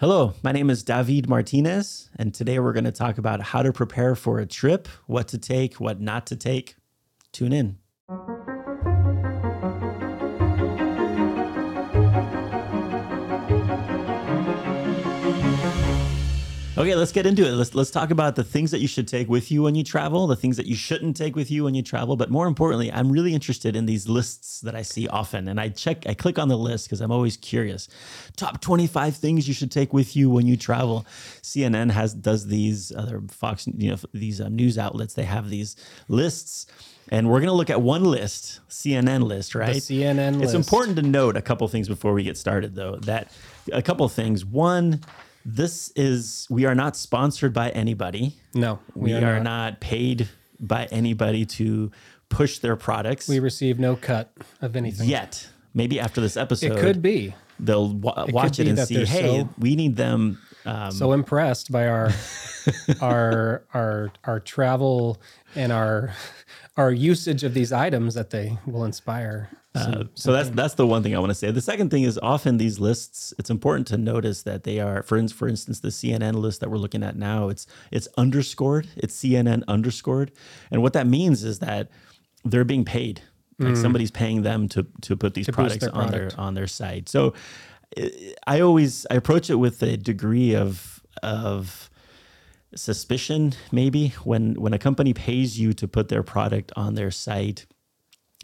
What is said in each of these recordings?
Hello, my name is David Martinez, and today we're going to talk about how to prepare for a trip, what to take, what not to take. Tune in. Okay, let's get into it. Let's let's talk about the things that you should take with you when you travel, the things that you shouldn't take with you when you travel, but more importantly, I'm really interested in these lists that I see often and I check I click on the list because I'm always curious. Top 25 things you should take with you when you travel. CNN has does these other Fox, you know, these um, news outlets, they have these lists and we're going to look at one list, CNN list, right? The CNN It's list. important to note a couple things before we get started though, that a couple things. One, this is we are not sponsored by anybody. No, We, we, are, not. paid by anybody to push their products We receive no cut of anything. yet. Maybe after this episode, It could be. they'll wa- watch it and see, hey, so- we need them. Um, So impressed by our our our our travel and our our usage of these items that they will inspire. Uh, so that's that's the one thing I want to say. The second thing is often these lists. It's important to notice that they are, for for instance, the CNN list that we're looking at now. It's it's underscored. It's CNN underscored, and what that means is that they're being paid. Like somebody's paying them to to put these boost products their on their on their site. So I- I always I approach it with a degree of of suspicion maybe when when a company pays you to put their product on their site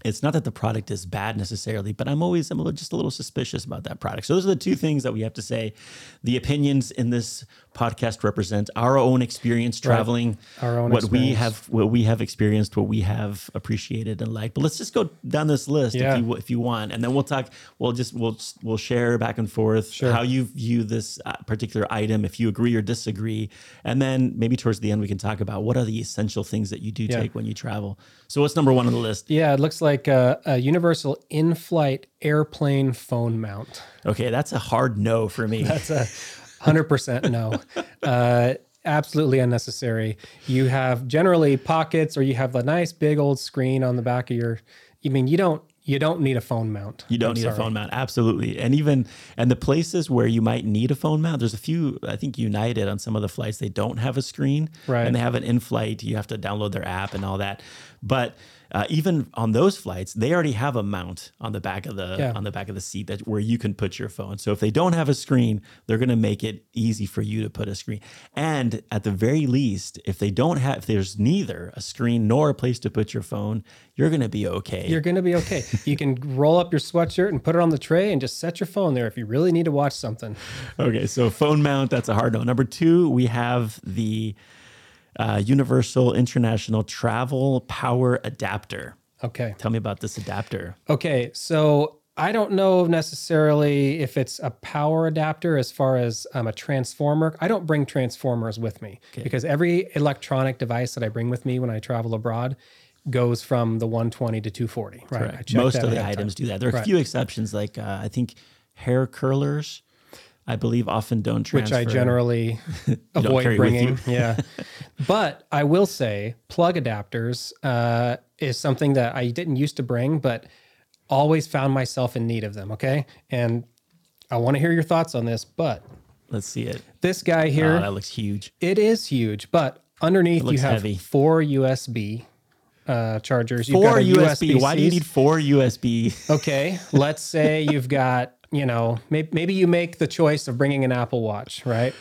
it's not that the product is bad necessarily, but I'm always I'm a little, just a little suspicious about that product. So those are the two things that we have to say. The opinions in this podcast represents our own experience traveling, Our own what we have what we have experienced, what we have appreciated and liked. But let's just go down this list Yeah. if you if you want, and then we'll talk. We'll just we'll we'll share back and forth Sure. how you view this uh, particular item, if you agree or disagree, and then maybe towards the end we can talk about what are the essential things that you do Yeah. take when you travel. So what's number one on the list? Yeah, it looks like a, a universal in-flight airplane phone mount. Okay, that's a hard no for me. That's a hundred percent no. Uh, absolutely unnecessary. You have generally pockets, or you have the nice big old screen on the back of your. I mean, you don't you don't need a phone mount. You don't I'm need a phone mount, absolutely. And even and the places where you might need a phone mount, there's a few. I think United on some of the flights they don't have a screen, Right. And they have an in-flight. You have to download their app and all that. But uh, even on those flights, they already have a mount on the back of the Yeah. on the back of the seat that where you can put your phone. So if they don't have a screen, they're going to make it easy for you to put a screen. And at the very least, if they don't have, if there's neither a screen nor a place to put your phone, you're going to be okay. You're going to be okay. you can roll up your sweatshirt and put it on the tray and just set your phone there if you really need to watch something. Okay, so phone mount, that's a hard no. Number two, we have the uh, Universal International Travel Power Adapter. Okay. Tell me about this adapter. Okay. So I don't know necessarily if it's a power adapter as far as um, a transformer. I don't bring transformers with me because every electronic device that I bring with me when I travel abroad goes from the 120 to 240. Right. Most of the ahead time. items do that. There are a few exceptions, like uh, I think hair curlers, I believe, often don't transfer. which. I generally avoid bringing. yeah, but I will say plug adapters uh, is something that I didn't used to bring, but always found myself in need of them. Okay, and I want to hear your thoughts on this. But Let's see it. this guy Oh, here, that looks huge. it is huge, but underneath you have heavy. four USB uh, chargers. You've Four got a USB. Why do you need four USB? Okay, let's say you've got, you know, maybe, maybe you make the choice of bringing an Apple Watch, right?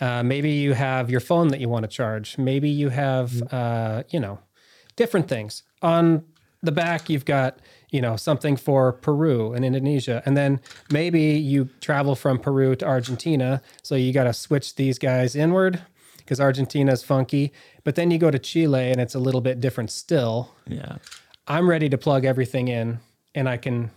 Uh, maybe you have your phone that you want to charge. Maybe you have, uh, you know, different things. On the back, you've got, you know, something for Peru and Indonesia. And then maybe you travel from Peru to Argentina. So you got to switch these guys inward because Argentina is funky. But then you go to Chile and it's a little bit different still. yeah. I'm ready to plug everything in and I can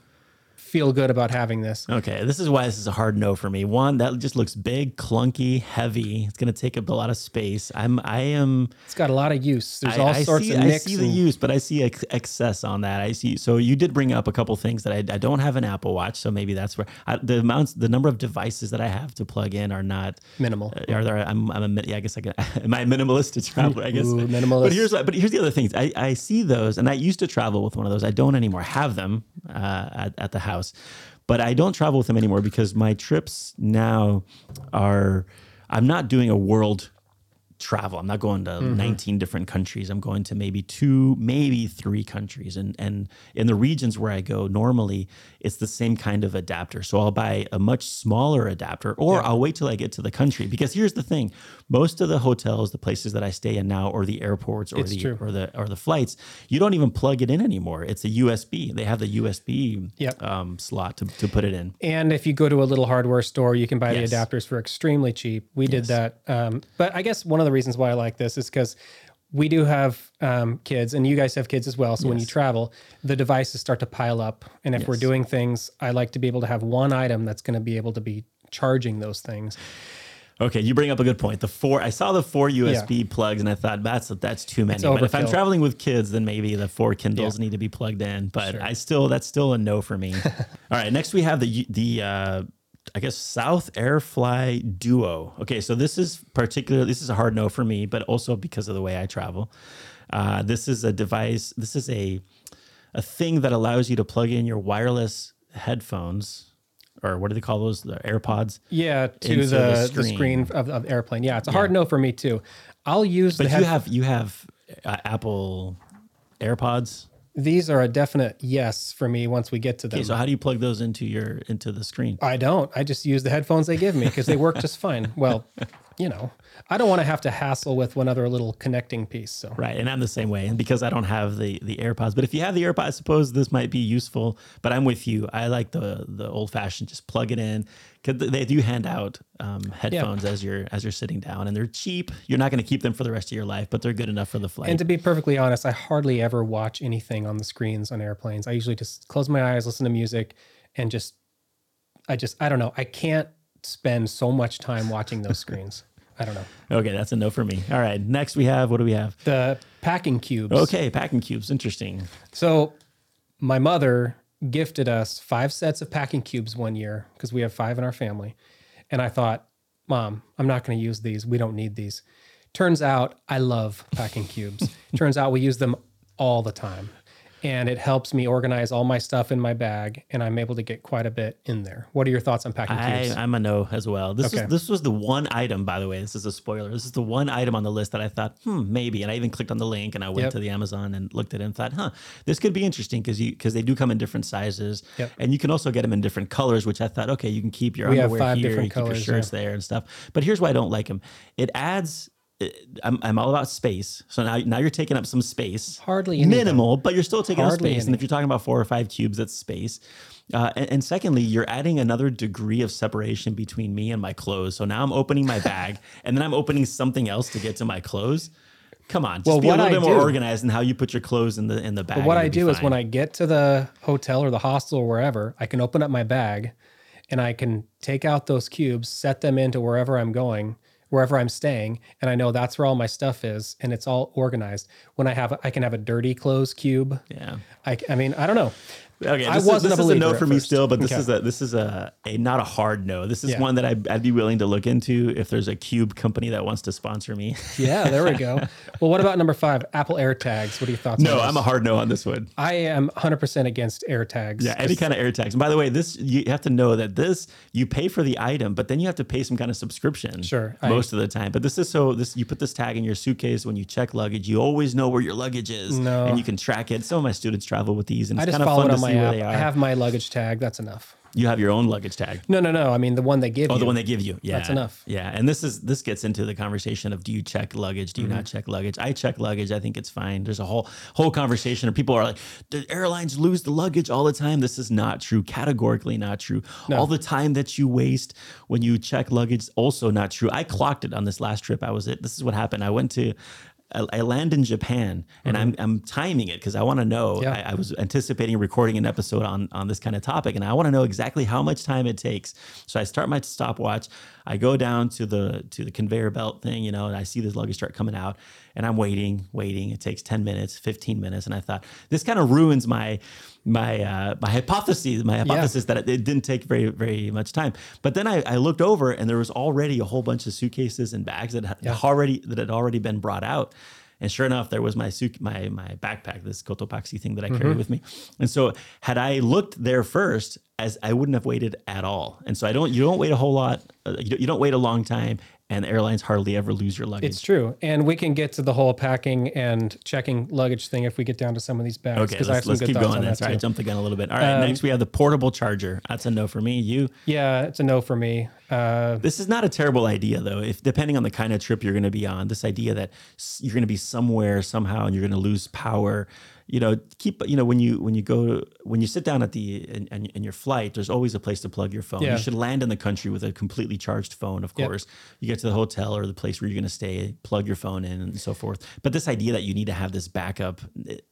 feel good about having this. Okay, this is why this is a hard no for me. One, that just looks big, clunky, heavy. It's going to take up a lot of space. I'm, I am. It's got a lot of use. There's I, all I sorts see, of I see the and- use, but I see ex- excess on that. I see. So you did bring up a couple things that I, I don't have an Apple Watch, so maybe that's where I, the amounts, the number of devices that I have to plug in are not minimal. uh, Are there? I'm, I'm a, yeah, I guess I can, am I a minimalist traveler? I guess. Ooh, minimalist. But here's, but here's the other things. I, I see those, and I used to travel with one of those. I don't anymore have them uh, at, at the house. But I don't travel with them anymore because my trips now are. I'm not doing a world travel. I'm not going to 19 different countries. I'm going to maybe two, maybe three countries. And and in the regions where I go, normally it's the same kind of adapter. So I'll buy a much smaller adapter, or I'll wait till I get to the country. Because here's the thing: most of the hotels, the places that I stay in now, or the airports, or It's the true. or the or the flights, you don't even plug it in anymore. It's a USB. They have the USB Yep. um, slot to, to put it in. And if you go to a little hardware store, you can buy Yes. the adapters for extremely cheap. We did that. Um, but I guess one of the reasons why I like this is because we do have um, kids, and you guys have kids as well. So when you travel, the devices start to pile up. And if we're doing things, I like to be able to have one item that's going to be able to be charging those things. Okay, you bring up a good point. The four, I saw the four USB plugs, and I thought that's that's too many. But if I'm traveling with kids, then maybe the four Kindles need to be plugged in. But I still, that's still a no for me. All right, next we have the the uh, I guess South Airfly Duo. Okay, so this is particular. This is a hard no for me, but also because of the way I travel. Uh, this is a device. This is a a thing that allows you to plug in your wireless headphones, or what do they call those? The AirPods. Yeah, to the, the the screen. screen, of, of airplane. Yeah, it's a hard no for me too. I'll use the But head- you have you have uh, Apple AirPods. These are a definite yes for me once we get to them. Okay, so how do you plug those into your into the screen? I don't. I just use the headphones they give me because they work just fine. Well, you know, I don't want to have to hassle with one other little connecting piece. So Right, and I'm the same way, and because I don't have the the AirPods. But if you have the AirPods, I suppose this might be useful. But I'm with you. I like the the old fashioned, just plug it in. Because they do hand out um, headphones as you're as you're sitting down, and they're cheap. You're not going to keep them for the rest of your life, but they're good enough for the flight. And to be perfectly honest, I hardly ever watch anything on the screens on airplanes. I usually just close my eyes, listen to music, and just, I just, I don't know. I can't spend so much time watching those screens. I don't know. okay, that's a no for me. All right, next we have what do we have? The packing cubes. Okay, packing cubes. Interesting. So my mother gifted us five sets of packing cubes one year because we have five in our family. And I thought, Mom, I'm not going to use these. We don't need these. Turns out I love packing cubes. Turns out we use them all the time. And it helps me organize all my stuff in my bag, and I'm able to get quite a bit in there. What are your thoughts on packing I, cubes? I'm a no as well. This Okay. was this was the one item, by the way. This is a spoiler. This is the one item on the list that I thought, hmm, maybe. And I even clicked on the link and I went Yep. to the Amazon and looked at it and thought, huh, this could be interesting because you because they do come in different sizes, Yep. and you can also get them in different colors. Which I thought, okay, you can keep your We underwear five here, you keep your shirts there and stuff. But here's why I don't like them. It adds. I'm, I'm all about space. So now, now you're taking up some space. Hardly any, though. minimal, but you're still taking Hardly up space. And if you're talking about four or five cubes, that's space. Uh, and, and secondly, you're adding another degree of separation between me and my clothes. So now I'm opening my bag and then I'm opening something else to get to my clothes. Come on, just Well, be a little I bit more do- organized in how you put your clothes in the in the bag. But what I do is when I get to the hotel or the hostel or wherever, I can open up my bag and I can take out those cubes, set them into wherever I'm going, wherever I'm staying, and I know that's where all my stuff is and it's all organized. When I have, I can have a dirty clothes cube. yeah. I, I mean, I don't know. Okay, I this, wasn't is, a this is a no for me first. still, but this Okay. is a this is a, a not a hard no. This is Yeah. one that I'd, I'd be willing to look into if there's a cube company that wants to sponsor me. Yeah, there we go. well, what about number five, Apple AirTags? What are your thoughts? no, I'm a hard no on this one. I am 100% against AirTags. Yeah, any kind of AirTags. And by the way, this you have to know that this you pay for the item, but then you have to pay some kind of subscription. Sure, I- most of the time. But this is so this you put this tag in your suitcase when you check luggage. You always know where your luggage is, No. and you can track it. Some of my students travel with these, and I it's kind of fun to my where app. I have my luggage tag. That's enough. you have your own luggage tag. No, no, no. I mean the one they give Oh, you. the one they give you. Yeah, That's enough. Yeah, and this is this gets into the conversation of do you check luggage? Do you Mm-hmm. not check luggage? I check luggage. I think it's fine. There's a whole whole conversation of people are like, the airlines lose the luggage all the time. This is not true. Categorically not true. All the time that you waste when you check luggage also not true. I clocked it on this last trip. I was it. This is what happened. I went to. I I land in Japan and I'm I'm timing it because I want to know. Mm-hmm. Yeah. I, I was anticipating recording an episode on on this kind of topic, and I want to know exactly how much time it takes. So I start my stopwatch. I go down to the to the conveyor belt thing, you know, and I see this luggage start coming out, and I'm waiting, waiting. It takes ten minutes, fifteen minutes, and I thought this kind of ruins my my uh, my hypothesis, my hypothesis that it, it didn't take very very much time. But then I, I looked over, and there was already a whole bunch of suitcases and bags that had already that had already been brought out. And sure enough, there was my suit, my my backpack, this Cotopaxi thing that I carry with me. And so had I looked there first, as I wouldn't have waited at all. And so I don't you don't wait a whole lot. Uh, you, don't, you don't wait a long time, and airlines hardly ever lose your luggage. It's true, and we can get to the whole packing and checking luggage thing if we get down to some of these bags. Okay, because I have let's, some let's good keep going. on Then. that Sorry, I jumped the gun a little bit. All right, next we have the portable charger. That's a no for me. You. Yeah, it's a no for me. Uh, This is not a terrible idea, though. If depending on the kind of trip you're going to be on, this idea that you're going to be somewhere somehow and you're going to lose power, you know, keep you know when you when you go when you sit down at the in, in, in your flight, there's always a place to plug your phone. Yeah. You should land in the country with a completely charged phone, of Yep. course. You get to the hotel or the place where you're going to stay, plug your phone in, and so forth. But this idea that you need to have this backup,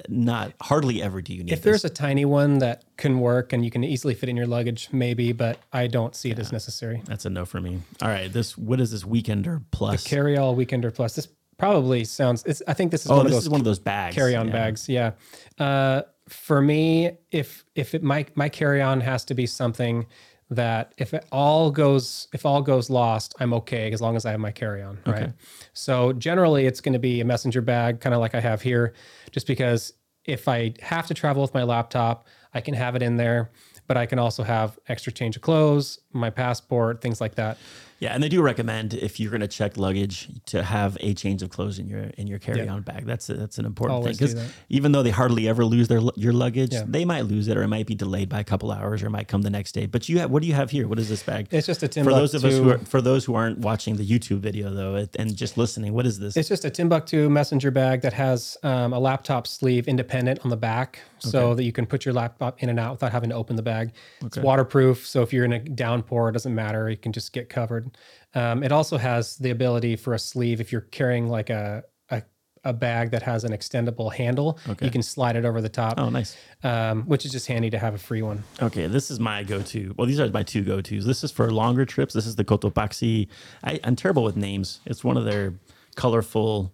not hardly ever do you need if this. there's a tiny one that can work and you can easily fit in your luggage, maybe, but I don't see it as necessary. That's a no for me. All right, this what is this weekender plus? the Carry all weekender plus. This probably sounds. It's, I think this is oh, one of this those is one of those bags. carry on Yeah. bags. Yeah. Uh, for me, if if it my my carry on has to be something that if it all goes if all goes lost, I'm okay as long as I have my carry on. Right. So generally, it's going to be a messenger bag, kind of like I have here, just because if I have to travel with my laptop, I can have it in there. But I can also have extra change of clothes, my passport, things like that. Yeah, and they do recommend if you're going to check luggage to have a change of clothes in your in your carry-on bag. That's that's an important Always thing because even though they hardly ever lose their your luggage, Yeah. they might lose it or it might be delayed by a couple hours or it might come the next day. But you have what do you have here? What is this bag? It's just a Timbuk2. for those of us who are for those who aren't watching the YouTube video though and just listening, what is this? It's just a Timbuk2 messenger bag that has um, a laptop sleeve independent on the back so that you can put your laptop in and out without having to open the bag. It's waterproof. So if you're in a downpour, it doesn't matter. You can just get covered. Um, it also has the ability for a sleeve if you're carrying like a, a, a bag that has an extendable handle, you can slide it over the top, oh, nice. um, which is just handy to have a free one. Okay, this is my go-to. Well, these are my two go-tos. This is for longer trips. This is the Cotopaxi. I, I'm terrible with names. It's one of their colorful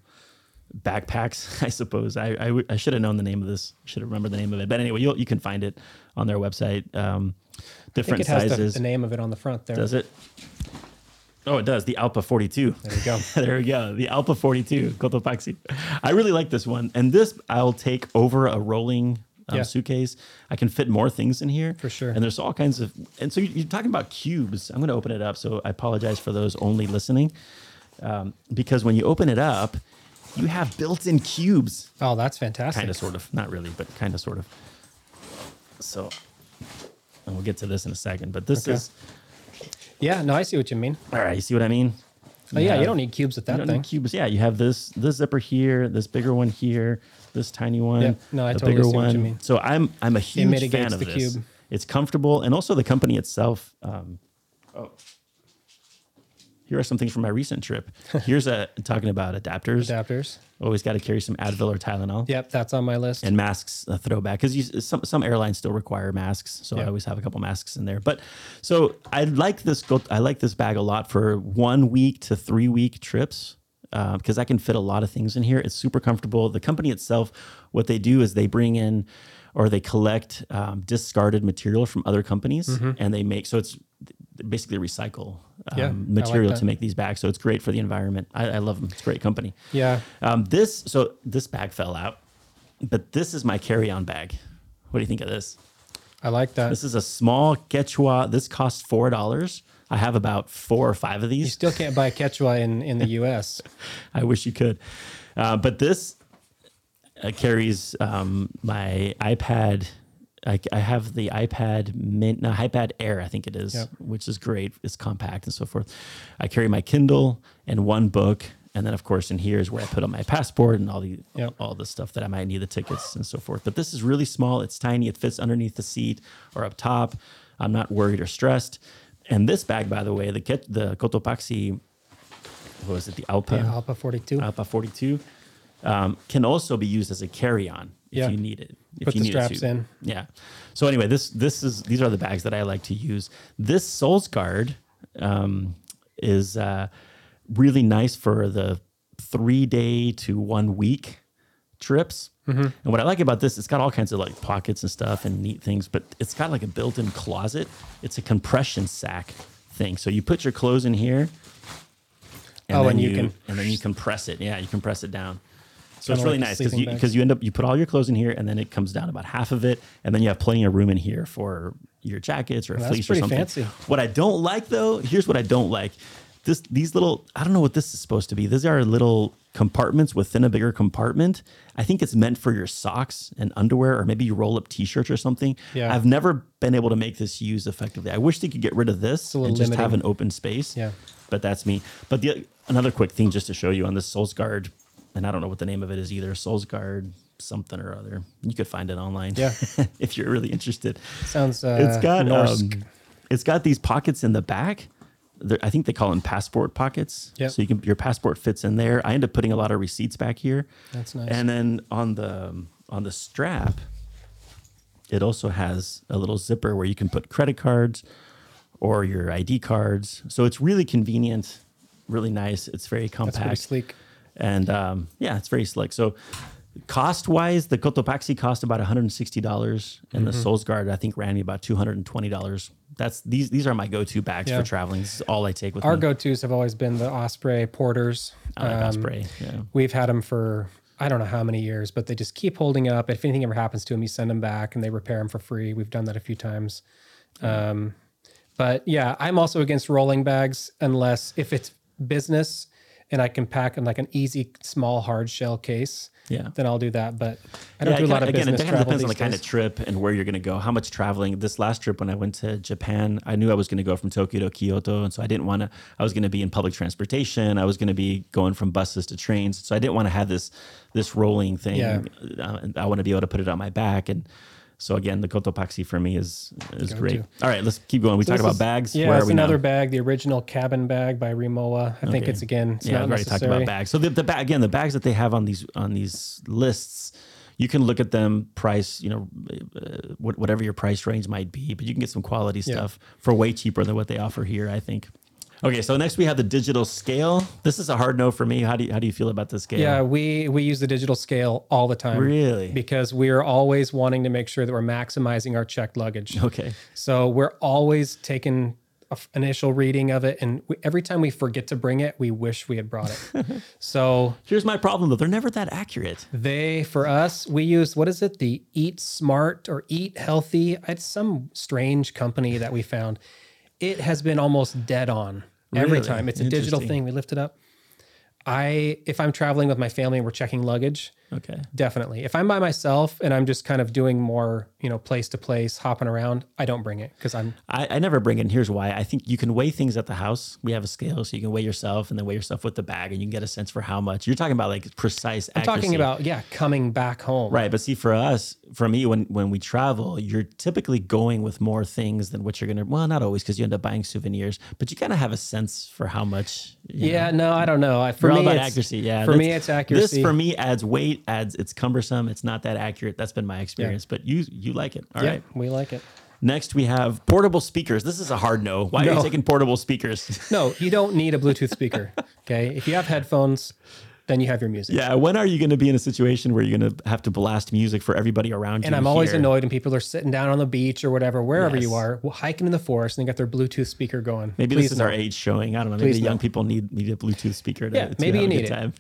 backpacks, I suppose. I, I, w- I should have known the name of this. Should have remembered the name of it. But anyway, you'll, you can find it on their website. Um, I think different it has the, sizes. the name of it on the front there. Does it? Oh, it does. The Allpa 42. There we go. there we go. The Allpa 42 Cotopaxi. I really like this one. And this I'll take over a rolling um, Yeah. suitcase. I can fit more things in here. For sure. And there's all kinds of. And so you- you're talking about cubes. I'm going to open it up. So I apologize for those only listening. Um, because when you open it up, you have built in cubes. Oh, that's fantastic. Kind of, sort of. Not really, but kind of, sort of. So. And we'll get to this in a second. But this Okay. is. Yeah, no, I see what you mean. All right. You see what I mean? Oh, yeah, have- you don't need cubes with you that don't thing. need cubes. Yeah, you have this this zipper here, this bigger one here, this tiny one. Yeah, no, I the totally bigger see what you one. mean. So I'm I'm a huge fan of the this. cube. It's comfortable, and also the company itself. Um, oh, here are some things from my recent trip. Here's a talking about adapters. Adapters. Always got to carry some Advil or Tylenol. Yep, that's on my list. And masks, a throwback, because some some airlines still require masks, so I always have a couple masks in there. But so I like this go, I like this bag a lot for one week to three week trips um, because I can fit a lot of things in here. It's super comfortable. The company itself, what they do is they bring in or they collect um, discarded material from other companies and they make so it's basically recycle um, Mm-hmm. Yeah, I like material to make these bags. So it's great for the environment. I, I love them. It's a great company. yeah. Um, this so this bag fell out, but this is my carry-on bag. What do you think of this? I like that. This is a small Quechua. This costs four dollars. I have about four or five of these. you still can't buy Quechua in, in the US. I wish you could, uh, but this uh, carries um, my iPad. I, I have the iPad Min, no, iPad Air, I think it is, Yep. which is great. It's compact and so forth. I carry my Kindle and one book, and then of course in here is where I put on my passport and all the Yep. all the stuff that I might need, the tickets and so forth. But this is really small. It's tiny. It fits underneath the seat or up top. I'm not worried or stressed. And this bag, by the way, the the Cotopaxi, what was it? The Allpa. Yeah, Alpha 42. Allpa 42 um, can also be used as a carry-on if Yeah. you need it. If Put you the need straps to. in. Yeah. So anyway, this this is these are the bags that I like to use. This Solgaard um, is uh, really nice for the three day to one week trips. Mm-hmm. And what I like about this, it's got all kinds of like pockets and stuff and neat things, but it's got like a built-in closet. It's a compression sack thing. So you put your clothes in here. Oh, then and you can- and then you compress it. Yeah, you compress it down. So it's really like nice because you, because you end up you put all your clothes in here and then it comes down about half of it and then you have plenty of room in here for your jackets or a That's fleece or something. fancy. What I don't like though, here's what I don't like. This these little I don't know what this is supposed to be. These are little compartments within a bigger compartment. I think it's meant for your socks and underwear or maybe you roll up t-shirts or something. Yeah. I've never been able to make this used effectively. I wish they could get rid of this and little just have an open space. Yeah. But that's me. But the another quick thing just to show you on this Solgaard, and I don't know what the name of it is either. Solgaard something or other. You could find it online. Yeah. if you're really interested. Sounds uh, It's got um, it's got these pockets in the back. They're, I think they call them passport pockets. Yep. So you can your passport fits in there. I end up putting a lot of receipts back here. That's nice. And then on the um, on the strap, it also has a little zipper where you can put credit cards or your ID cards. So it's really convenient, really nice. It's very compact. That's pretty sleek. And um, yeah, it's very slick. So cost wise, the Cotopaxi cost about $160 and the Mm-hmm. Solgaard I think ran me about $220. That's these these are my go-to bags Yeah. for traveling. This is all I take with Our me. go-tos have always been the Osprey Porters. I like Um, Osprey. Yeah. We've had them for I don't know how many years, but they just keep holding up. If anything ever happens to them, you send them back and they repair them for free. We've done that a few times. Um, but yeah, I'm also against rolling bags unless if it's business and I can pack in like an easy small hard shell case. Yeah. Then I'll do that. But I don't Yeah, do a lot of again, business it travel depends on the these kind days. of trip and where you're going to go, how much traveling. This last trip when I went to Japan, I knew I was going to go from Tokyo to Kyoto, and so I didn't want to. I was going to be in public transportation. I was going to be going from buses to trains, so I didn't want to have this this rolling thing. Yeah. Uh, I want to be able to put it on my back, and so again, the Cotopaxi for me is is Go-to. great. All right, let's keep going. We So talk about is- bags. Yeah, Where it's another now? bag, the original cabin bag by Rimowa. I think it's again, it's yeah, I've already talked about bags. So the, the bag again, the bags that they have on these on these lists, you can look at them price, you know, uh, whatever your price range might be, but you can get some quality Yeah. stuff for way cheaper than what they offer here. I think. Okay, so next we have the digital scale. This is a hard no for me. How do you, how do you feel about the scale? Yeah, we we use the digital scale all the time. Really? Because we're always wanting to make sure that we're maximizing our checked luggage. Okay. So we're always taking an initial reading of it, and we, every time we forget to bring it, we wish we had brought it. so Here's my problem though. They're never that accurate. they, for us, we use what is it? The Eat Smart or Eat Healthy. It's some strange company that we found. It has been almost dead on every Really? time. It's a digital thing. We lift it up. I, if I'm traveling with my family and we're checking luggage, Okay. Definitely. If I'm by myself and I'm just kind of doing more, you know, place to place, hopping around, I don't bring it because I'm I, I never bring it. And here's why. I think you can weigh things at the house. We have a scale, so you can weigh yourself and then weigh yourself with the bag, and you can get a sense for how much. You're talking about like precise. Accuracy. I'm talking about yeah, coming back home. Right, but see, for us, for me, when when we travel, you're typically going with more things than what you're gonna. Well, not always, because you end up buying souvenirs, but you kind of have a sense for how much. you know. Yeah, no, I don't know. I, for We're all me, about it's, accuracy. Yeah, For me, it's accuracy. This for me adds weight, adds it's cumbersome. It's not that accurate. That's been my experience. But you you like it. All right. yeah, we like it. Next, we have portable speakers. This is a hard no. Why are you taking portable speakers? No, you don't need a Bluetooth speaker. Okay, if you have headphones, then you have your music. yeah. When are you going to be in a situation where you're going to have to blast music for everybody around you? And I'm always here? annoyed when people are sitting down on the beach or whatever, wherever you are, hiking in the forest, and they got their Bluetooth speaker going. Maybe Please this is no. our age showing. I don't know. Maybe Please young no. people need need a Bluetooth speaker to, Yeah, to maybe you a need it. time.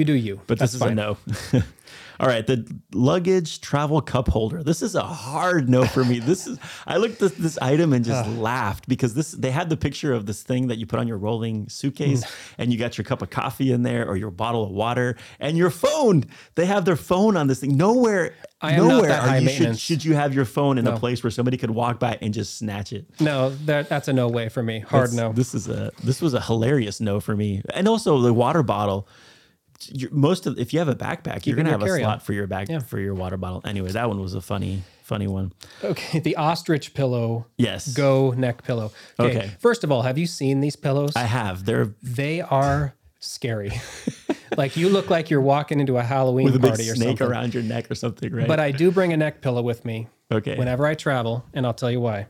You do you. But That's this is fine. a no. All right, the luggage travel cup holder. This is a hard no for me. This is I looked at this, this item and just laughed because this they had the picture of this thing that you put on your rolling suitcase Mm. and you got your cup of coffee in there or your bottle of water and your phone. They have their phone on this thing. Nowhere I am not nowhere that are high you should, should you have your phone in No. a place where somebody could walk by and just snatch it. No, that, that's a no way for me. Hard That's- no. This is a this was a hilarious no for me. And also the water bottle. Most of if you have a backpack, you're in gonna your have a slot for your back for your water bottle. Anyway, that one was a funny funny one. Okay, the ostrich pillow. Yes. Go neck pillow. Okay. First of all, have you seen these pillows? I have. They're they are scary. like you look like you're walking into a Halloween with a big party or snake something. around your neck or something, right? But I do bring a neck pillow with me okay. whenever I travel, and I'll tell you why.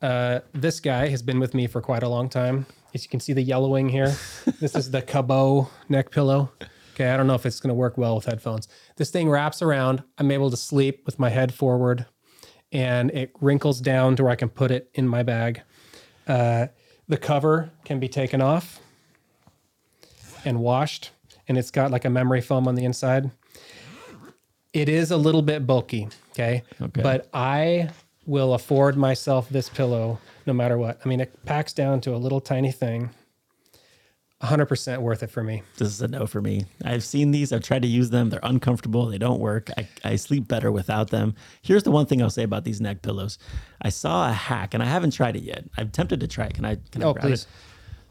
Uh, this guy has been with me for quite a long time. As you can see the yellowing here, this is the Cabeau neck pillow. Okay, I don't know if it's going to work well with headphones. This thing wraps around. I'm able to sleep with my head forward, and it wrinkles down to where I can put it in my bag. Uh, the cover can be taken off and washed, and it's got like a memory foam on the inside. It is a little bit bulky, okay? Okay. But I will afford myself this pillow no matter what. I mean, it packs down to a little tiny thing. 100% worth it for me. This is a no for me. I've seen these. I've tried to use them. They're uncomfortable. They don't work. I, I sleep better without them. Here's the one thing I'll say about these neck pillows. I saw a hack, and I haven't tried it yet. I'm tempted to try it. Can I? Can I Oh, grab please.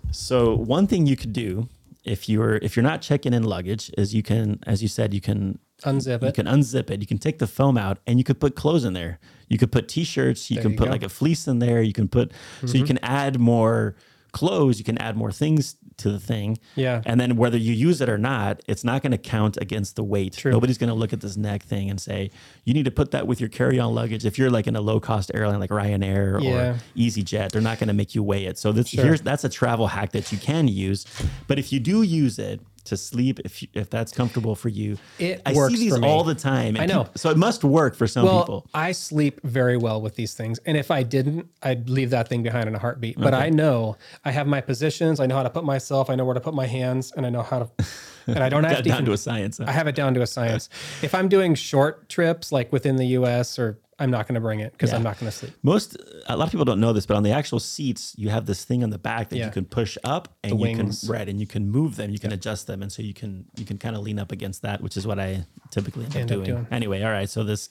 it? So one thing you could do if you're if you're not checking in luggage is you can, as you said, you can Unzip it. you can unzip it. You can take the foam out, and you could put clothes in there. You could put t-shirts. You There can you put go. like a fleece in there. You can put so you mm-hmm. can add more clothes. You can add more things to the thing. Yeah. And then whether you use it or not, it's not going to count against the weight. True. Nobody's going to look at this neck thing and say, you need to put that with your carry on luggage. If you're like in a low cost airline like Ryanair Yeah. or EasyJet, they're not going to make you weigh it. So this, Sure. here's that's a travel hack that you can use. But if you do use it, to sleep, if you, if that's comfortable for you, It I see these all the time. I know. peop- so it must work for some Well, people. I sleep very well with these things. And if I didn't, I'd leave that thing behind in a heartbeat. But I know I have my positions. I know how to put myself. I know where to put my hands. And I know how to, and I don't have to down even- to a science. huh? I have it down to a science. if I'm doing short trips, like within the US, or I'm not going to bring it because I'm not going to sleep. Most a lot of people don't know this, but on the actual seats, you have this thing on the back that Yeah. you can push up and you can right, and you can move them, you can adjust them, and so you can you can kind of lean up against that, which is what I typically end, End up up doing. doing. Anyway, all right, so this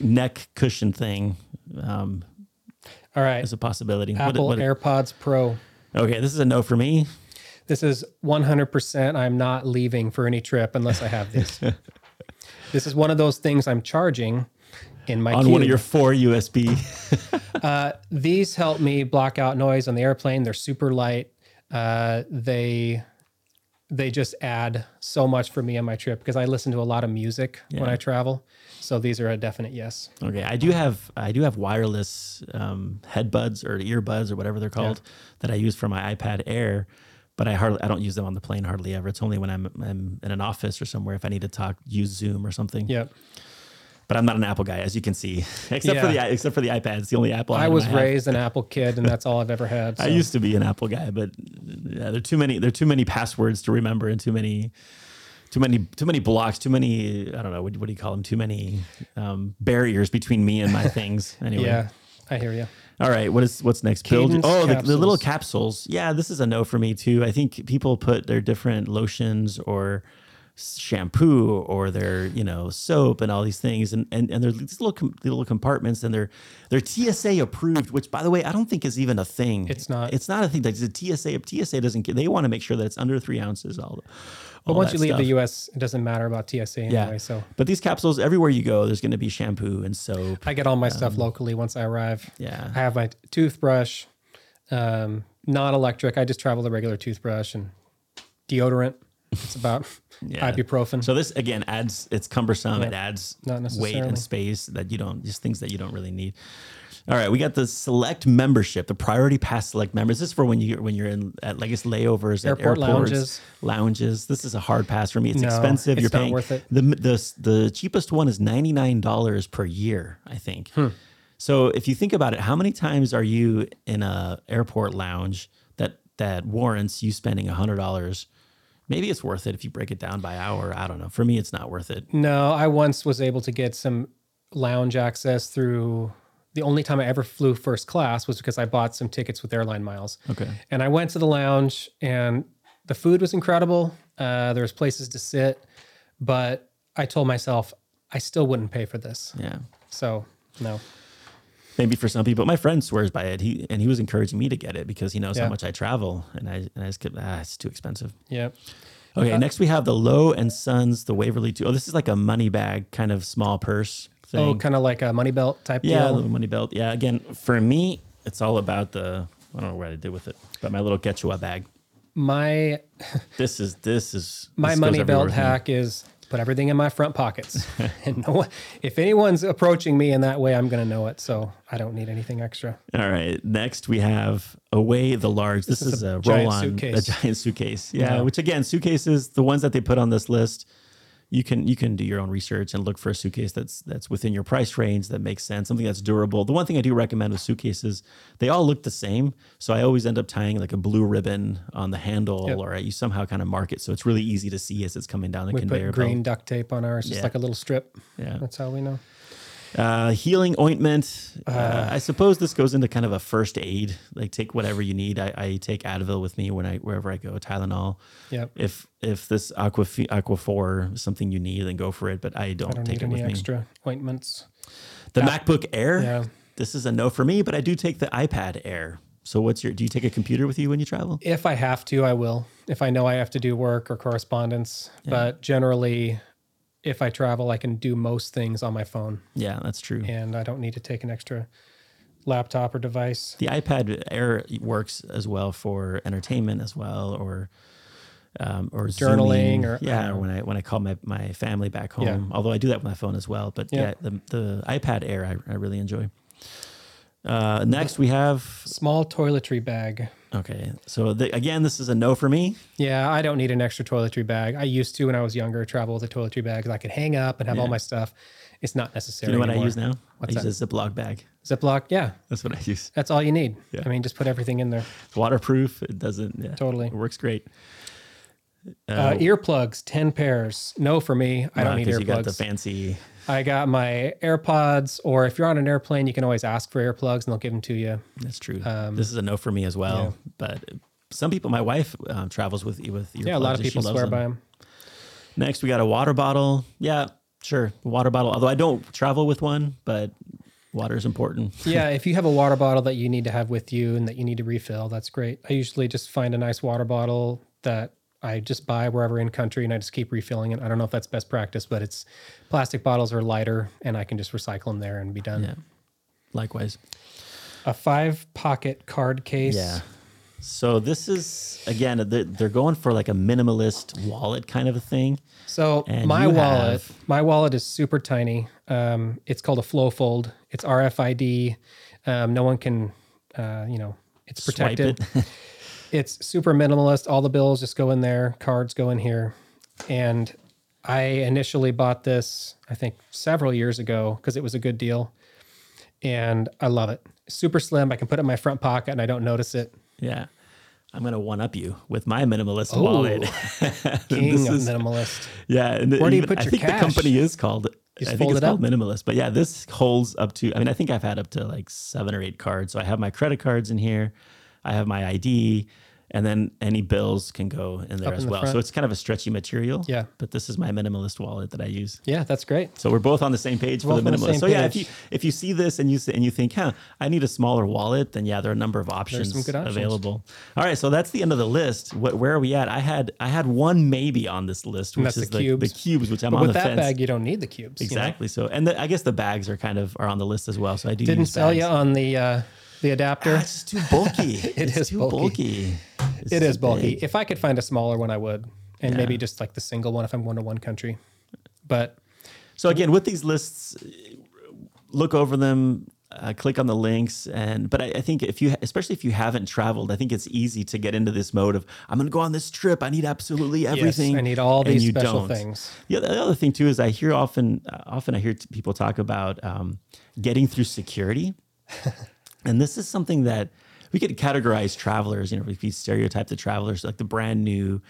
neck cushion thing um, All right. is a possibility. What- Apple what- AirPods Pro. okay, this is a no for me. This is 100%. I'm not leaving for any trip unless I have this. this is one of those things I'm charging in my On cube. one of your four USB. These help me block out noise on the airplane. They're super light. Uh, they they just add so much for me on my trip because I listen to a lot of music when I travel. So these are a definite yes. Okay, I do have I do have wireless um, headbuds or earbuds or whatever they're called that I use for my iPad Air, but I hardly I don't use them on the plane hardly ever. It's only when I'm, I'm in an office or somewhere if I need to talk use Zoom or something. Yep. But I'm not an Apple guy, as you can see, except for the except for the iPad. It's the only Apple. I was have. raised an Apple kid, and that's all I've ever had. I used to be an Apple guy, but yeah, there are too many. There are too many passwords to remember, and too many, too many, too many blocks. Too many. I don't know. What, what do you call them? Too many um, barriers between me and my things. Anyway. yeah, I hear you. All right. What is what's next? Build. Oh, the, the little capsules. capsules. Yeah, this is a no for me too. I think people put their different lotions or shampoo or their you know soap and all these things and and, and they're these little com- little compartments and they're they're TSA approved which by the way I don't think is even a thing It's not. it's not a thing like the TSA TSA doesn't get they want to make sure that it's under three ounces all But once you leave stuff. the U.S., it doesn't matter about TSA anyway. yeah So but these capsules everywhere you go there's going to be shampoo and soap I get all my stuff locally once I arrive. Um, yeah I have my toothbrush, um, not electric. I just travel the regular toothbrush and deodorant. It's about Yeah. ibuprofen. So this again adds it's cumbersome. It adds weight and space that you don't just things that you don't really need. All right, we got the select membership, the priority pass select members. This is for when you when you're in at like it's layovers Airport at airports, lounges. lounges. This is a hard pass for me. It's No, expensive. it's you're not paying worth it. the the the cheapest one is ninety nine dollars per year. I think. Hmm. So if you think about it, how many times are you in a airport lounge that that warrants you spending hundred dollars? Maybe it's worth it if you break it down by hour. I don't know. For me, it's not worth it. no, I once was able to get some lounge access through. The only time I ever flew first class was because I bought some tickets with airline miles. Okay. And I went to the lounge, and the food was incredible. Uh, there was places to sit, but I told myself I still wouldn't pay for this. Yeah. So no. Maybe for some people, my friend swears by it. He and he was encouraging me to get it because he knows Yeah. how much I travel, and I and I just kept, ah, it's too expensive. Yeah. Okay, next we have the Lo and Sons, the Waverly Two. Oh, this is like a money bag kind of small purse thing. Oh, kind of like a money belt type thing. yeah, a little money belt. Yeah, again, for me, it's all about the. I don't know what I did with it, but my little Quechua bag. My This is this is my this money belt hack is put everything in my front pockets. and no one, if anyone's approaching me in that way, I'm going to know it. So I don't need anything extra. All right. Next, we have Away the Large. This, is is, a a, giant roll on, suitcase. a giant suitcase. Yeah, Yeah. Which again, suitcases, the ones that they put on this list, you can you can do your own research and look for a suitcase that's that's within your price range that makes sense, something that's durable. The one thing I do recommend with suitcases, they all look the same, so I always end up tying like a blue ribbon on the handle, Yep. or you somehow kind of mark it so it's really easy to see as it's coming down the We conveyor put green belt. duct tape on ours, just Yeah. like a little strip. Yeah. That's how we know. Uh, healing ointment. Uh, I suppose this goes into kind of a first aid. Like take whatever you need. I, I take Advil with me when I wherever I go. Tylenol. Yep. If if this Aqua Aquaphor is something you need, then go for it. But I don't, I don't take it any with me. extra ointments. The MacBook Air. Yeah. This is a no for me, but I do take the iPad Air. So what's your? Do you take a computer with you when you travel? If I have to, I will. If I know I have to do work or correspondence, but generally, if I travel, I can do most things on my phone, Yeah, that's true. and I don't need to take an extra laptop or device. The iPad Air works as well for entertainment as well, or um, or Journaling Zooming. or- yeah, uh, or when I when I call my, my family back home. Yeah. Although I do that with my phone as well, but yeah, Yeah. the the iPad Air I, I really enjoy. Uh, next we have Small toiletry bag. Okay, so the, again this is a no for me. Yeah, I don't need an extra toiletry bag. I used to when I was younger travel with a toiletry bag 'cause I could hang up and have all my stuff. It's not Do necessary. you know what I use now? What's I use a Ziploc bag. Ziploc. Yeah, That's what I use. that's all you need. Yeah. I mean, just put everything in there. It's waterproof. It doesn't. Yeah, Totally. It works great. Uh, earplugs, ten pairs. No for me. I don't need because you got the fancy. I got my AirPods, or if you're on an airplane, you can always ask for earplugs and they'll give them to you. That's true. this is a no for me as well. Um, yeah. But some people, my wife um, travels with with earplugs. Yeah, a lot of people swear them. by them. Next, we got a water bottle. Yeah, sure, water bottle. Although I don't travel with one, but water is important. yeah, if you have a water bottle that you need to have with you and that you need to refill, that's great. I usually just find a nice water bottle that I just buy wherever in country and I just keep refilling it. I don't know if that's best practice, but it's plastic bottles are lighter and I can just recycle them there and be done. Yeah. Likewise. A five pocket card case. Yeah. So this is again, they're, going for like a minimalist wallet kind of a thing. So And my wallet, have- my wallet is super tiny. Um, it's called a Flowfold. It's RFID. Um, no one can, uh, you know, it's protected. it. it's super minimalist. All the bills just go in there. Cards go in here. And I initially bought this, I think, several years ago because it was a good deal, and I love it. Super slim. I can put it in my front pocket and I don't notice it. Yeah. I'm gonna one up you with my minimalist wallet. King of is- minimalist. Yeah, and Where do you even- put I your think cash? the company is called. I think it's it called minimalist, but yeah, this holds up to. I mean, I think I've had up to like seven or eight cards. So I have my credit cards in here, I have my ID, and then any bills can go in there Up as in the well. front. So it's kind of a stretchy material. Yeah. But this is my minimalist wallet that I use. Yeah, that's great. So we're both on the same page for Both the on the minimalist. same So yeah, if page. you if you see this and you and you think, huh, I need a smaller wallet, then yeah, there are a number of options, some good options. available. All right, so that's the end of the list. What, where are we at? I had I had one maybe on this list, which that's is the the, the cubes. cubes, which I'm But on with the that fence. bag, you don't need the cubes. you know? exactly. So and the, I guess the bags are kind of are on the list as well. So I do Didn't use sell bags. you on the uh, the adapter. Ah, it's too bulky. it is is too bulky. bulky. It's It is bulky. big. If I could find a smaller one, I would, and Yeah. maybe just like the single one if I'm going to one country. But So again, with these lists, look over them, uh, click on the links, and but I, I think if you, especially if you haven't traveled, I think it's easy to get into this mode of I'm going to go on this trip. I need absolutely everything. I need all these special don't. things. Yeah, the other thing too is I hear often, uh, often I hear t- people talk about um, getting through security, and this is something that we could categorize travelers. You know, if we stereotype the travelers like the brand new,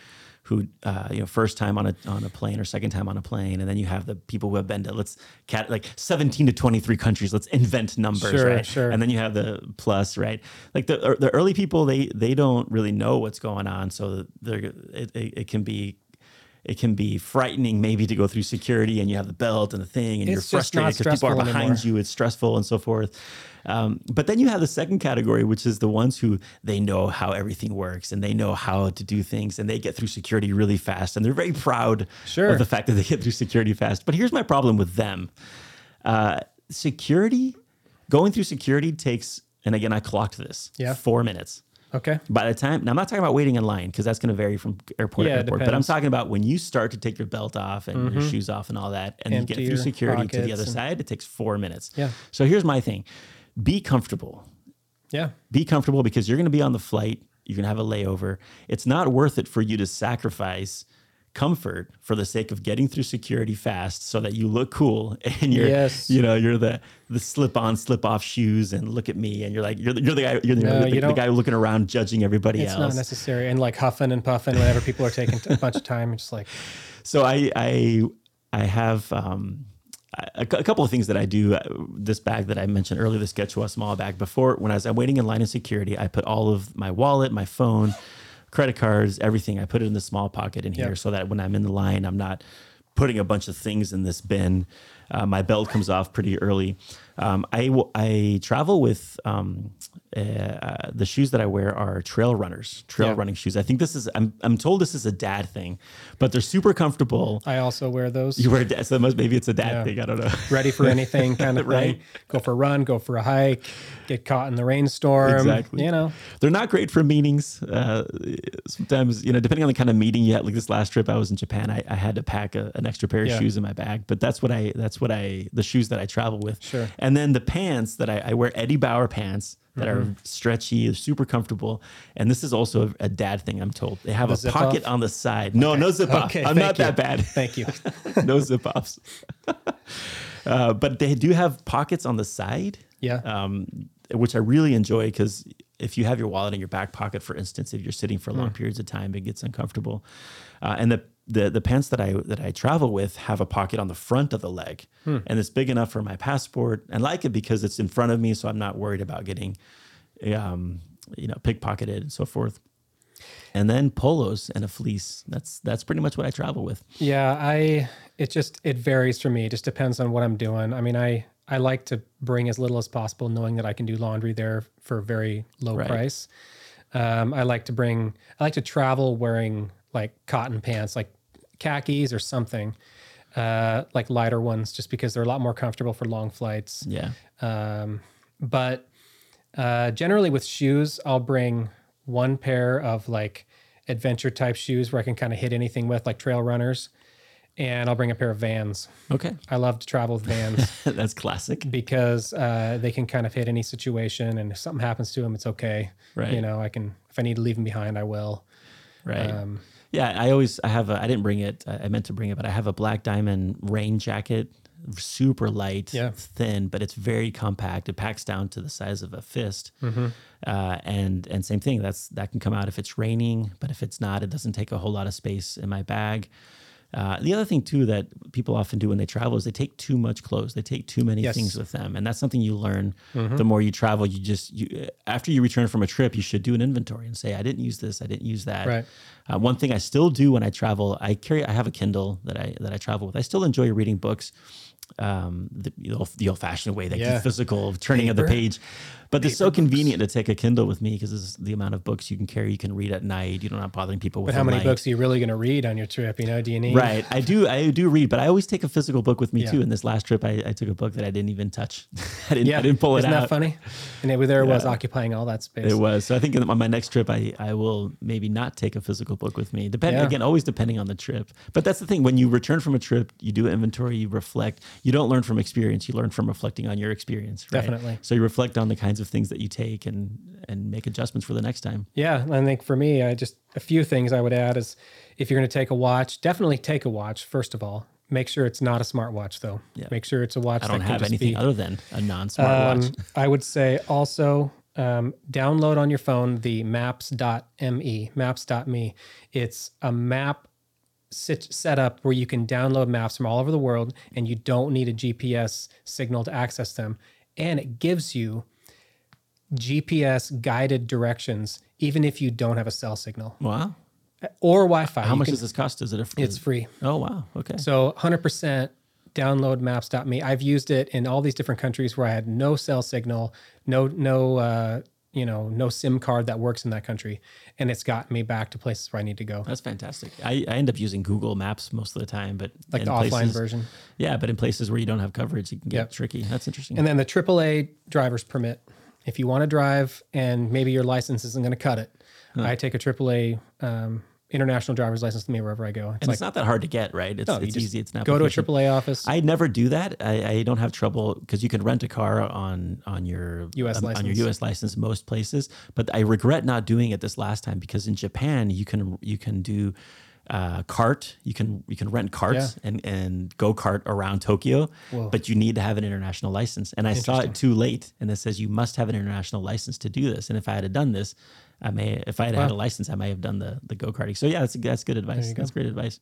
who uh, you know first time on a on a plane or second time on a plane, and then you have the people who have been to let's cat like seventeen to twenty three countries. Let's invent numbers, Sure, right? sure. And then you have the plus, right? Like the er, the early people, they they don't really know what's going on, so they're it, it, it can be it can be frightening maybe to go through security and you have the belt and the thing and It's you're frustrated because people are behind anymore. you it's stressful and so forth um, but then you have the second category which is the ones who they know how everything works and they know how to do things and they get through security really fast and they're very proud Sure. of the fact that they get through security fast but here's my problem with them uh, security going through security takes and again i clocked this Yeah. four minutes Okay. by the time, now I'm not talking about waiting in line because that's going to vary from airport Yeah, to airport. But I'm talking about when you start to take your belt off and your mm-hmm. shoes off and all that, and Empty you get through security to the other and- side, it takes four minutes. Yeah. So here's my thing: be comfortable. Yeah. Be comfortable because you're going to be on the flight. You're going to have a layover. It's not worth it for you to sacrifice comfort for the sake of getting through security fast so that you look cool and you're Yes. you know you're the the slip on slip off shoes and look at me and you're like you're the, you're the guy you're the, No, the, you the guy looking around judging everybody It's else not necessary. And like huffing and puffing whenever people are taking a bunch of time, it's just like, so I I I have um, a, a couple of things that I do. Uh, This bag that I mentioned earlier, the Skechua small bag. Before, when I was I'm waiting in line in security, I put all of my wallet, my phone, credit cards, everything. I put it in the small pocket in here, Yep. so that when I'm in the line, I'm not putting a bunch of things in this bin. Uh, my belt comes off pretty early. Um, I w- I travel with um, uh, the shoes that I wear are trail runners, trail Yeah. running shoes. I think this is I'm I'm told this is a dad thing, but they're super comfortable. I also wear those. You wear dad, so must, maybe it's a dad Yeah. thing. I don't know. ready for anything kind of Right. thing. Go for a run, go for a hike, get caught in the rainstorm. Exactly. You know, They're not great for meetings. Uh, sometimes, you know, depending on the kind of meeting you had. Like this last trip, I was in Japan. I, I had to pack a, an extra pair of Yeah. shoes in my bag. But that's what I that's what I the shoes that I travel with. Sure. And then the pants that I, I wear Eddie Bauer pants that Mm-hmm. are stretchy, super comfortable. And this is also a, a dad thing. I'm told they have The a pocket off? on the side. No, no zip off. Okay, I'm not you. that bad. Thank you. no zip offs. uh, but they do have pockets on the side Yeah. um, which I really enjoy because if you have your wallet in your back pocket, for instance, if you're sitting for long periods of time, it gets uncomfortable. Uh, and the, the the pants that I that I travel with have a pocket on the front of the leg, and it's big enough for my passport. And like it because it's in front of me, so I'm not worried about getting, um, you know, pickpocketed and so forth. And then polos and a fleece. That's that's pretty much what I travel with. Yeah, I it just it varies for me. It just depends on what I'm doing. I mean, I I like to bring as little as possible, knowing that I can do laundry there for a very low Right. price. Um, I like to bring I like to travel wearing like cotton pants, like khakis or something, uh, like lighter ones, just because they're a lot more comfortable for long flights. Yeah. Um, but uh, generally with shoes, I'll bring one pair of like adventure type shoes where I can kind of hit anything with, like trail runners, and I'll bring a pair of Vans. Okay. I love to travel with Vans that's classic. because uh, they can kind of hit any situation, and if something happens to them, it's okay. Right. You know, I can if I need to leave them behind, I will. Right. Um, Yeah, I always I have a I didn't bring it. I meant to bring it, but I have a Black Diamond rain jacket, super light, Yeah. thin, but it's very compact. It packs down to the size of a fist. Mm-hmm. Uh, and and same thing. That's that can come out if it's raining, but if it's not, it doesn't take a whole lot of space in my bag. Uh, the other thing too that people often do when they travel is they take too much clothes. They take too many Yes. things with them, and that's something you learn Mm-hmm. the more you travel. You just you after you return from a trip, you should do an inventory and say, I didn't use this, I didn't use that. Right. Uh, one thing I still do when I travel, I carry, I have a Kindle that I that I travel with. I still enjoy reading books, um, the, the old- the old-fashioned way, like Yeah. the physical turning of the page. But it's so convenient to take a Kindle with me because it's the amount of books you can carry. You can read at night. You're not bothering people with. but how many books are you really going to read on your trip? You know, do you need? Right, I do. I do read, but I always take a physical book with me Yeah. too. In this last trip, I, I took a book that I didn't even touch. I didn't. Yeah, I didn't pull it Isn't out. Isn't that funny? And it, there it was occupying all that space. It was. So I think on my next trip, I, I will maybe not take a physical book with me. Depend Yeah. again, always depending on the trip. But that's the thing. When you return from a trip, you do inventory, you reflect. You don't learn from experience. You learn from reflecting on your experience. Right? Definitely. So you reflect on the kinds of things that you take and and make adjustments for the next time. Yeah, I think for me, I just a few things I would add is if you're going to take a watch, definitely take a watch first of all. Make sure it's not a smartwatch though. Yeah. Make sure it's a watch. I don't have anything be- other than a non-smartwatch. Um, I would say also um, download on your phone the maps.me, maps.me. It's a map sit, set up where you can download maps from all over the world and you don't need a GPS signal to access them. And it gives you GPS guided directions, even if you don't have a cell signal wow. or Wi Fi. How much does this cost? Is it a free? It's free. Oh wow. Okay. So 100% download maps.me. I've used it in all these different countries where I had no cell signal, no no uh, you know, no SIM card that works in that country, and it's gotten me back to places where I need to go. That's fantastic. I, I end up using Google Maps most of the time, but Like the offline version. Yeah, but in places where you don't have coverage, it can get Yep. tricky. That's interesting. And then the AAA driver's permit. If you want to drive and maybe your license isn't going to cut it, I take a AAA um, international driver's license with me wherever I go. It's and like it's not that hard to get, right? It's, no, it's easy. It's not go to a. AAA office. I never do that. I, I don't have trouble because you can rent a car on on your US um, on your. U.S. license most places. But I regret not doing it this last time because in Japan you can you can do uh, cart. You can you can rent carts Yeah. and and go kart around Tokyo, Whoa. but you need to have an international license. And I saw it too late, and it says you must have an international license to do this. And if I had done this, I may if I had had a license, I may have done the the go karting. So yeah, that's that's good advice. That's great advice.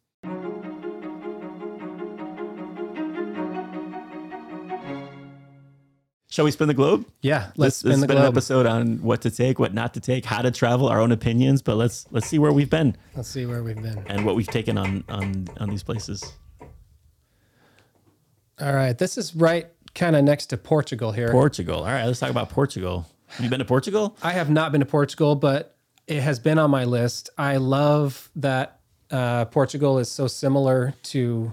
Shall we spin the globe? Yeah, let's Let's, spin the spin an globe. episode on what to take, what not to take, how to travel, our own opinions. But let's let's see where we've been Let's see where we've been. and what we've taken on on on these places. All right, this is right kind of next to Portugal here. Portugal. All right, let's talk about Portugal. Have you been to Portugal? I have not been to Portugal, but it has been on my list. I love that uh, Portugal is so similar to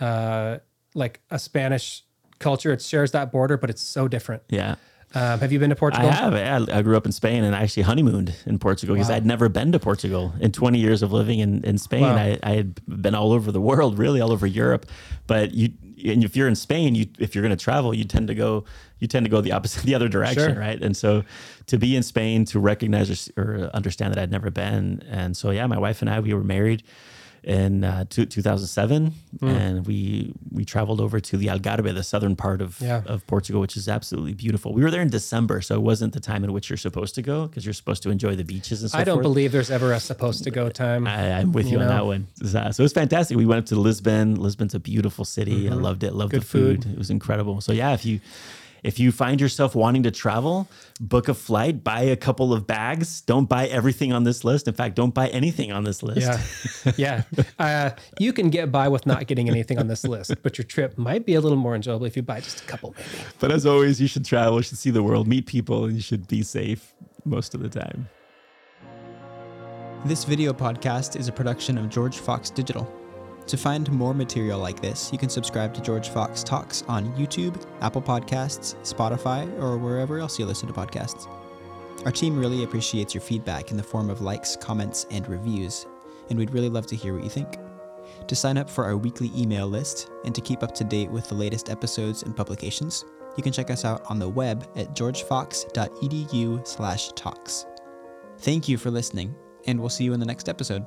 uh, like a Spanish culture. It shares that border, but it's so different. Yeah. Um, have you been to Portugal? I have. Yeah, I grew up in Spain and I actually honeymooned in Portugal because I'd never been to Portugal. In 20 years of living in, in Spain, Wow. I, I had been all over the world, really all over Europe. But you, and if you're in Spain, you if you're going to travel, you tend to go you tend to go the opposite, the other direction, Sure. right? And so to be in Spain, to recognize or, or understand that I'd never been, and so yeah, my wife and I we were married in uh, two, 2007 Hmm. and we we traveled over to the Algarve the southern part of Yeah. of Portugal which is absolutely beautiful we were there in December so it wasn't the time in which you're supposed to go because you're supposed to enjoy the beaches and so I don't forth. believe there's ever a supposed to go time. I, I'm with you, You on that one. So so it was fantastic. We went up to Lisbon. Lisbon's a beautiful city. I loved it. Loved Mm-hmm. Good the food. food. It was incredible. So yeah, if you if you find yourself wanting to travel, book a flight, buy a couple of bags. Don't buy everything on this list. In fact, don't buy anything on this list. yeah, yeah. Uh, you can get by with not getting anything on this list, but your trip might be a little more enjoyable if you buy just a couple, maybe. But as always, you should travel. You should see the world, meet people, and you should be safe most of the time. This video podcast is a production of George Fox Digital. To find more material like this, you can subscribe to George Fox Talks on YouTube, Apple Podcasts, Spotify, or wherever else you listen to podcasts. Our team really appreciates your feedback in the form of likes, comments, and reviews, and we'd really love to hear what you think. To sign up for our weekly email list and to keep up to date with the latest episodes and publications, you can check us out on the web at georgefox.edu/talks. Thank you for listening, and we'll see you in the next episode.